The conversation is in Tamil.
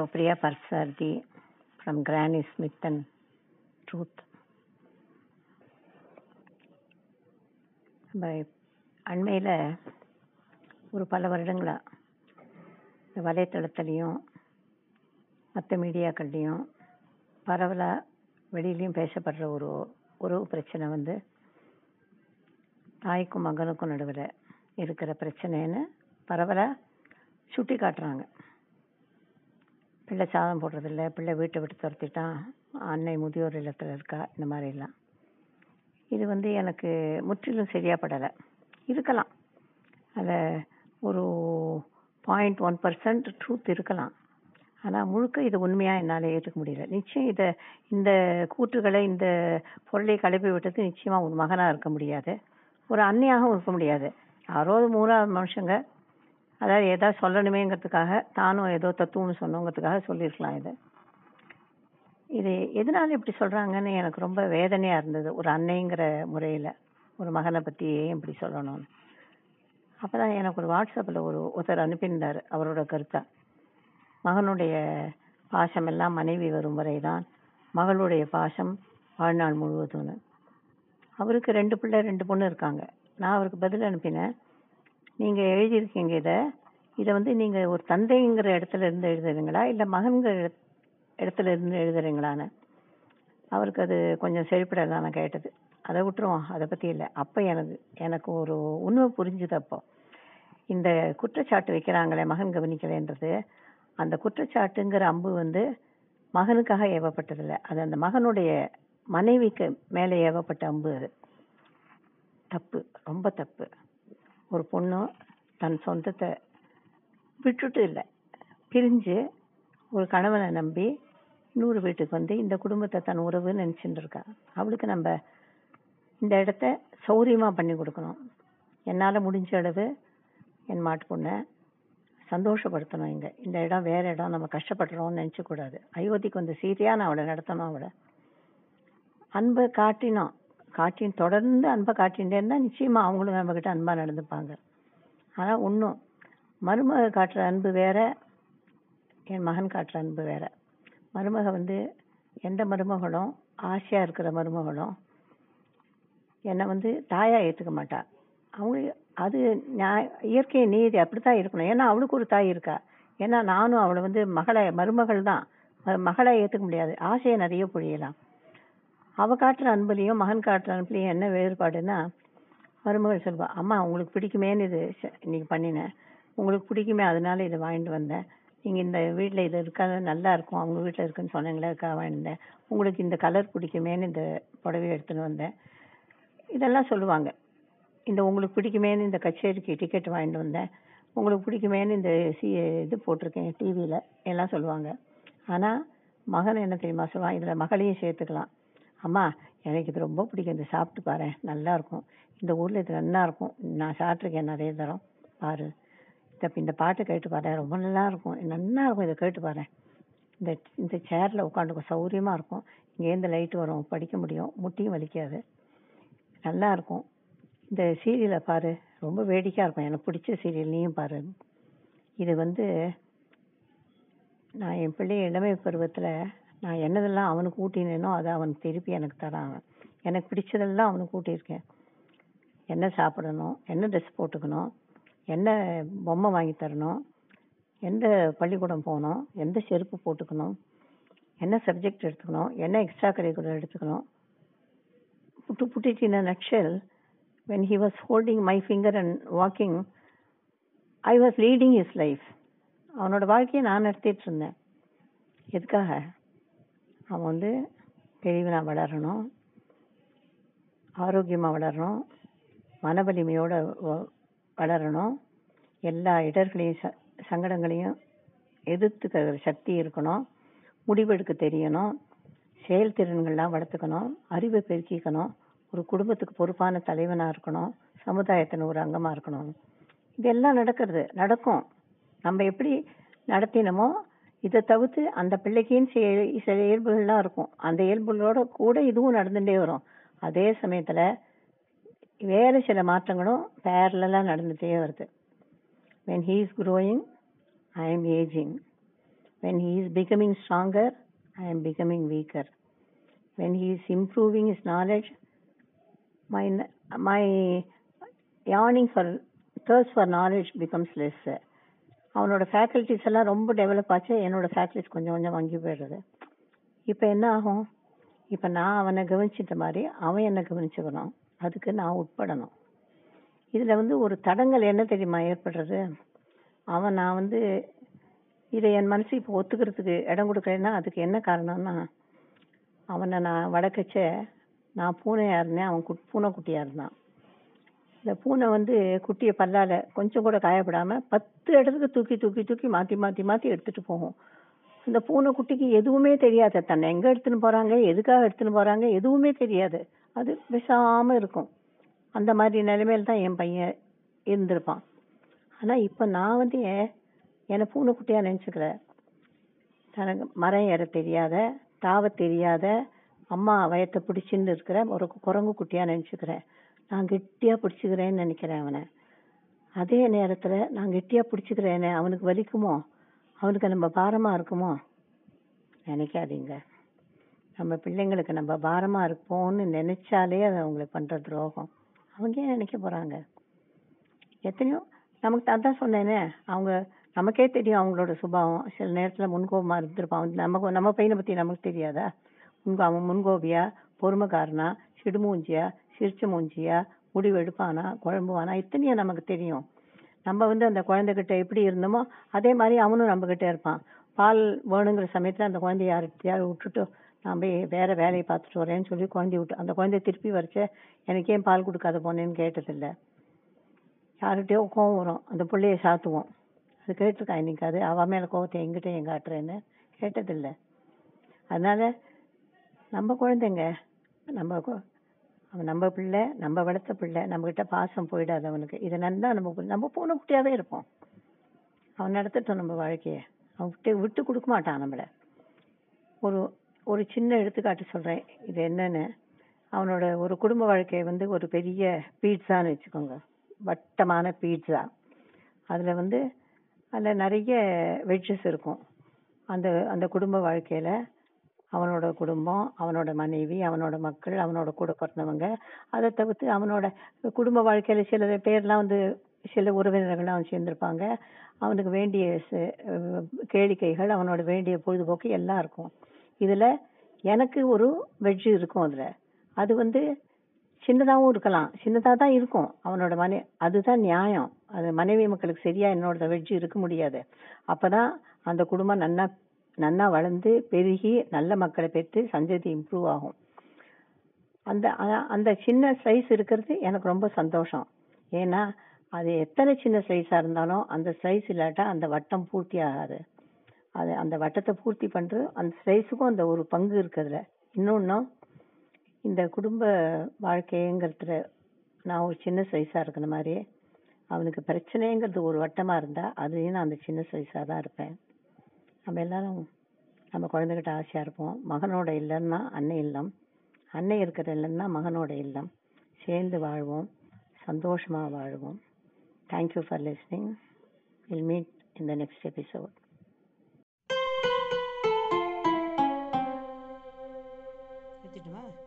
Hello, Priya Parsardi from Granny Smith and Truth. நம்ம அண்மையில் ஒரு பல வருடங்களா இந்த வலைத்தளத்துலேயும் மற்ற மீடியாக்கள்லேயும் பரவலாக வெளியிலையும் பேசப்படுற ஒரு உறவு பிரச்சனை வந்து தாய்க்கும் மகனுக்கும் நடுவில் இருக்கிற பிரச்சனைன்னு பரவலாக சுட்டி காட்டுறாங்க பிள்ளை சாதம் போடுறதில்ல பிள்ளை வீட்டை விட்டு துரத்திட்டான் அன்னை முதியோர் இல்லத்தில் இருக்கா இந்த மாதிரிலாம். இது வந்து எனக்கு முற்றிலும் சரியாக படலை இருக்கலாம். அதில் ஒரு பாயிண்ட் ஒன் பர்சன்ட் ட்ரூத் இருக்கலாம். ஆனால் முழுக்க இது உண்மையாக என்னால் ஏற்றுக்க முடியல. நிச்சயம் இதை இந்த கூற்றுகளை இந்த பொருளை கலப்பி விட்டது நிச்சயமாக ஒரு மகனாக இருக்க முடியாது. ஒரு அன்னையாகவும் இருக்க முடியாது. யாரோ மூணாவது மனுஷங்க அதாவது ஏதாவது சொல்லணுமேங்கிறதுக்காக தானும் ஏதோ தத்துவம்னு சொன்னோங்கிறதுக்காக சொல்லியிருக்கலாம் இது. இது எதனால இப்படி சொல்கிறாங்கன்னு எனக்கு ரொம்ப வேதனையாக இருந்தது ஒரு அன்னைங்கிற முறையில். ஒரு மகனை பற்றியே ஏன் இப்படி சொல்லணும்னு. அப்போ தான் எனக்கு ஒரு வாட்ஸ்அப்பில் ஒரு ஒருத்தர் அனுப்பியிருந்தாரு அவரோட கருத்தா. மகனுடைய பாசம் எல்லாம் மனைவி வரும் வரை தான் மகளுடைய பாசம் வாழ்நாள் முழுவதும்னு. அவருக்கு ரெண்டு பிள்ளை ரெண்டு பொண்ணு இருக்காங்க. நான் அவருக்கு பதில் அனுப்பினேன். நீங்க எழுதியிருக்கீங்க இதை. இதை வந்து நீங்க ஒரு தந்தைங்கிற இடத்துல இருந்து எழுதுறீங்களா? இல்ல மகன்கிற இடத்துல இருந்து எழுதுறீங்களான்னு? அவருக்கு அது கொஞ்சம் செழிப்பிடலாம் நான் கேட்டது. அதை விட்டுருவோம். அதை பத்தி இல்லை. அப்ப எனக்கு எனக்கு ஒரு உண்மை புரிஞ்சுது அப்போ. இந்த குற்றச்சாட்டு வைக்கிறாங்களே மகன் கவனிக்கலைன்றது. அந்த குற்றச்சாட்டுங்கிற அம்பு வந்து மகனுக்காக ஏவப்பட்டதில்லை. அது அந்த மகனுடைய மனைவிக்கு மேலே ஏவப்பட்ட அம்பு அது. தப்பு. ரொம்ப தப்பு. ஒரு பொண்ணு தன் சொந்தத்தை விட்டுட்டு இல்லை. பிரிஞ்சு ஒரு கணவனை நம்பி இன்னொரு வீட்டுக்கு வந்து இந்த குடும்பத்தை தன் உறவுன்னு நினச்சிட்டு இருக்கா. அவளுக்கு நம்ம இந்த இடத்த சௌரியமாக பண்ணி கொடுக்கணும். என்னால் முடிஞ்ச அளவு என் மாட்டு பொண்ணை சந்தோஷப்படுத்தணும் இங்கே. இந்த இடம் வேறு இடம் நம்ம கஷ்டப்படுறோம்னு நினச்சக்கூடாது அயோத்திக்கு வந்து சீரியாக நான் அவளை நடத்தணும் அவளை. அன்பை காட்டினோம் காட்டின் தொடர்ந்து அன்பை காட்டிகிட்டே இருந்தால் நிச்சயமாக அவங்களும் நம்ம கிட்ட நடந்துப்பாங்க. ஆனால் ஒன்றும் மருமக காட்டுற அன்பு வேற என் மகன் காட்டுற அன்பு வேற. மருமக வந்து எந்த மருமகளும் ஆசையாக இருக்கிற மருமகளும் என்னை வந்து தாயாக ஏற்றுக்க மாட்டா. அவங்க அது நான் இயற்கை நீதி அப்படித்தான் இருக்கணும். ஏன்னா அவளுக்கு ஒரு தாய் இருக்கா. ஏன்னா நானும் அவளை வந்து மகளை மருமகள் தான். மகளாக மகளை முடியாது. ஆசையை நிறைய புழியலாம். அவள் காட்டுற அன்புலையும் மகன் காட்டுற அன்புலையும் என்ன வேறுபாடுன்னா மருமகள் சொல்வா அம்மா உங்களுக்கு பிடிக்குமேன்னு இது இன்னைக்கு பண்ணினேன். உங்களுக்கு பிடிக்குமே அதனால இதை வாங்கிட்டு வந்தேன். நீங்கள் இந்த வீட்டில் இது இருக்காது நல்லா இருக்கும் அவங்க வீட்டில் இருக்குன்னு சொன்னீங்களே இருக்கா வாங்கிட்டேன் உங்களுக்கு இந்த கலர் பிடிக்குமேன்னு இந்த புடவையை எடுத்துன்னு வந்தேன். இதெல்லாம் சொல்லுவாங்க. இந்த உங்களுக்கு பிடிக்குமேன்னு இந்த கச்சேரிக்கு டிக்கெட் வாங்கிட்டு வந்தேன். உங்களுக்கு பிடிக்குமேன்னு இந்த சி இது போட்டிருக்கேன் டிவியில் எல்லாம் சொல்லுவாங்க. ஆனால் மகன் என்ன தெரியுமா சொல்லுவான்? இதில் மகளையும் சேர்த்துக்கலாம். அம்மா எனக்கு இது ரொம்ப பிடிக்கும். இதை சாப்பிட்டு பாரு. நல்லா இருக்கும். இந்த ஊரில் இது நல்லா இருக்கும். நான் சாப்பிட்ருக்கேன் நிறைய தரம். பாரு. இந்த இந்த பாட்டு கேட்டு பாரு. ரொம்ப நல்லா இருக்கும். நல்லா இருக்கும் இதை கேட்டு பாரு. இந்த இந்த சேரில் உட்காந்துக்கும். சௌரியமாக இருக்கும். இங்கேருந்து லைட் வரும். படிக்க முடியும். முட்டியும் வலிக்காது. நல்லா இருக்கும். இந்த சீரியலை பாரு. ரொம்ப வேடிக்கையாக இருக்கும். எனக்கு பிடிச்ச சீரியல் நீயும் பாரு. இது வந்து நான் என் பிள்ளை இளமை பருவத்தில் நான் என்னதெல்லாம் அவனுக்கு ஊட்டினேனோ அதை அவன் திருப்பி எனக்கு தரான் எனக்கு பிடிச்சதெல்லாம் அவனுக்கு ஊட்டியிருக்கேன். என்ன சாப்பிடணும் என்ன ட்ரெஸ் போட்டுக்கணும் என்ன பொம்மை வாங்கி தரணும் எந்த பள்ளிக்கூடம் போகணும் எந்த செருப்பு போட்டுக்கணும் என்ன சப்ஜெக்ட் எடுத்துக்கணும் என்ன எக்ஸ்ட்ரா கரிக்குலர் எடுத்துக்கணும். to put it in a nutshell, when he was holding my finger and walking, I was leading his life. அவனோட வாழ்க்கையை நான் நடத்திட்டு இருந்தேன். எதுக்காக? அவன் வந்து தெளிவனா வளரணும் ஆரோக்கியமா வளரணும் மன வலிமையோட வளரணும். எல்லா இடர்களையும் ச- சங்கடங்களையும் எதிர்த்துக்கிற சக்தி இருக்கணும். முடிவெடுக்க தெரியணும். செயல்திறன்கள்லாம் வளர்த்துக்கணும். அறிவை பெருக்கிக்கணும். ஒரு குடும்பத்துக்கு பொறுப்பான தலைவனாக இருக்கணும். சமுதாயத்தின் ஒரு அங்கமாக இருக்கணும். இதெல்லாம் நடக்கிறது நடக்கும். நம்ம எப்படி நடத்தினமோ இதை தவிர்த்து அந்த பிள்ளைக்குன்னு சில சில இயல்புகள்லாம் இருக்கும் அந்த இயல்புகளோட கூட இதுவும் நடந்துகிட்டே வரும் அதே சமயத்தில் வேறு சில மாற்றங்களும் பேரலாக நடந்துகிட்டே வருது when he is growing I am ageing when he is becoming stronger I am becoming weaker when he is improving his knowledge my my yearning for thirst for knowledge becomes less அவனோட ஃபேக்கல்ட்டிஸ் எல்லாம் ரொம்ப டெவலப் ஆச்சு. என்னோட ஃபேக்கல்ட்டிஸ் கொஞ்சம் கொஞ்சம் வங்கி போயிடுறது. இப்போ என்ன ஆகும்? இப்போ நான் அவனை கவனிச்சிட்ட மாதிரி அவன் என்னை கவனிச்சுக்கணும். அதுக்கு நான் உட்படணும். இதில் வந்து ஒரு தடங்கள் என்ன தெரியுமா ஏற்படுறது? அவன் நான் வந்து இதை என் மனசு இப்போ ஒத்துக்கிறதுக்கு இடம் கொடுக்கலைன்னா அதுக்கு என்ன காரணம்னா அவனை நான் வடக்கச்ச நான் பூனையாக இருந்தேன். அவன் குட் பூனைக்குட்டியாக இருந்தான். இந்த பூனை வந்து குட்டியை பல்லால கொஞ்சம் கூட காயப்படாமல் பத்து இடத்துக்கு தூக்கி தூக்கி தூக்கி மாற்றி மாற்றி மாற்றி எடுத்துகிட்டு போகும். அந்த பூனை குட்டிக்கு எதுவுமே தெரியாது. தன்னை எங்கே எடுத்துன்னு போகிறாங்க எதுக்காக எடுத்துன்னு போகிறாங்க எதுவுமே தெரியாது. அது விசாமல் இருக்கும். அந்த மாதிரி நிலைமையில தான் என் பையன் இருந்திருப்பான். ஆனால் இப்போ நான் வந்து என்னை பூனை குட்டியாக நினைச்சுக்கல? தனக்கு மரம் ஏற தெரியாத தாவ தெரியாத அம்மா வயத்தை பிடிச்சின்னு இருக்கிற ஒரு குரங்கு குட்டியாக நினச்சிக்கிறேன். நான் கெட்டியா பிடிச்சுக்கிறேன்னு நினைக்கிறேன் அவனை. அதே நேரத்துல நான் கெட்டியா பிடிச்சுக்கிறேனே அவனுக்கு வலிக்குமோ? அவனுக்கு நம்ம பாரமா இருக்குமோ? நினைக்காதீங்க. நம்ம பிள்ளைங்களுக்கு நம்ம பாரமா இருப்போம்னு நினைச்சாலே அது அவங்களுக்கு பண்ற துரோகம். அவங்க ஏன் நினைக்க போறாங்க? எத்தனையோ நமக்கு அதான் சொன்னேனே அவங்க நமக்கே தெரியும் அவங்களோட சுபாவம். சில நேரத்துல முன்கோபமா இருந்திருப்பான். நமக்கு நம்ம பையனை பத்தி நமக்கு தெரியாதா? முன்கோ அவன் முன்கோபியா பொறுமைக்காரனா சிடுமூஞ்சியா சிரிச்ச மூஞ்சியா முடிவு எடுப்பானா குழம்புவானா இத்தனையும் நமக்கு தெரியும். நம்ம வந்து அந்த குழந்தைகிட்ட எப்படி இருந்தோமோ அதே மாதிரி அவனும் நம்ம இருப்பான். பால் வேணுங்கிற சமயத்தில் அந்த குழந்தைய யார்கிட்டயாவது விட்டுட்டு நான் போய் வேற வேலையை பார்த்துட்டு வரேன்னு சொல்லி குழந்தைய விட்டு அந்த குழந்தைய திருப்பி வரைச்ச எனக்கு ஏன் பால் கொடுக்காத போனேன்னு கேட்டதில்ல. யார்கிட்டயோ கோவம் வரும். அந்த பிள்ளைய சாத்துவோம். அது கேட்டிருக்கா இன்னைக்கு அது அவ மேலே கோவத்தை எங்கிட்ட ஏன் காட்டுறேன்னு? கேட்டதில்லை. அதனால நம்ம குழந்தைங்க நம்ம அவன் நம்ம பிள்ளை நம்ம வளர்த்த பிள்ளை நம்ம கிட்ட பாசம் போயிடாது அவனுக்கு. இதை நல்லா நம்ம நம்ம பூனை குட்டியாவே இருப்போம். அவன் நடத்தட்டும் நம்ம வாழ்க்கையை. அவன் விட்டு விட்டு கொடுக்க மாட்டான் நம்மள. ஒரு ஒரு சின்ன எடுத்துக்காட்டு சொல்கிறேன் இது என்னன்னு அவனோட ஒரு குடும்ப வாழ்க்கையை வந்து ஒரு பெரிய பீட்சான்னு வச்சுக்கோங்க. வட்டமான பீட்சா அதில் வந்து அதில் நிறைய வெஜ்ஜஸ் இருக்கும். அந்த அந்த குடும்ப வாழ்க்கையில் அவனோட குடும்பம் அவனோட மனைவி அவனோட மக்கள் அவனோட கூட பிறந்தவங்க அதை தவிர்த்து அவனோட குடும்ப வாழ்க்கையில் சில பேர்லாம் வந்து சில உறவினர்கள்லாம் அவன் சேர்ந்திருப்பாங்க. அவனுக்கு வேண்டிய கேளிக்கைகள் அவனோட வேண்டிய பொழுதுபோக்கு எல்லாம் இருக்கும். இதில் எனக்கு ஒரு வெஜ் இருக்கும் அதில். அது வந்து சின்னதாகவும் இருக்கலாம். சின்னதாக தான் இருக்கும். அவனோட மனை அதுதான் நியாயம். அது மனைவி மக்களுக்கு சரியாக என்னோட வெஜ் இருக்க முடியாது. அப்போ தான் அந்த குடும்பம் நல்லா நன்னா வளர்ந்து பெருகி நல்ல மக்களை பெற்று சந்ததி இம்ப்ரூவ் ஆகும். அந்த அந்த சின்ன சைஸ் இருக்கிறது எனக்கு ரொம்ப சந்தோஷம். ஏன்னா அது எத்தனை சின்ன சைஸாக இருந்தாலும் அந்த சைஸ் இல்லாட்டா அந்த வட்டம் பூர்த்தி ஆகாது. அது அந்த வட்டத்தை பூர்த்தி பண்ணுறது அந்த சைஸுக்கும் அந்த ஒரு பங்கு இருக்கிறதுல. இன்னொன்றும் இந்த குடும்ப வாழ்க்கைங்கிறதுல நான் ஒரு சின்ன சைஸாக இருக்கிற மாதிரி அவனுக்கு பிரச்சனைங்கிறது ஒரு வட்டமாக இருந்தால் அதுலேயும் நான் அந்த சின்ன சைஸாக தான் இருப்பேன். நம்ம எல்லாரும் நம்ம குழந்தைகிட்ட ஆசையாக இருப்போம். மகனோட இல்லைன்னா அன்னை இல்லம். அன்னை இருக்கிற இல்லைன்னா மகனோட இல்லம். சேர்ந்து வாழ்வோம். சந்தோஷமாக வாழ்வோம். Thank you for listening will meet in the next episode எடுத்துட்டுமா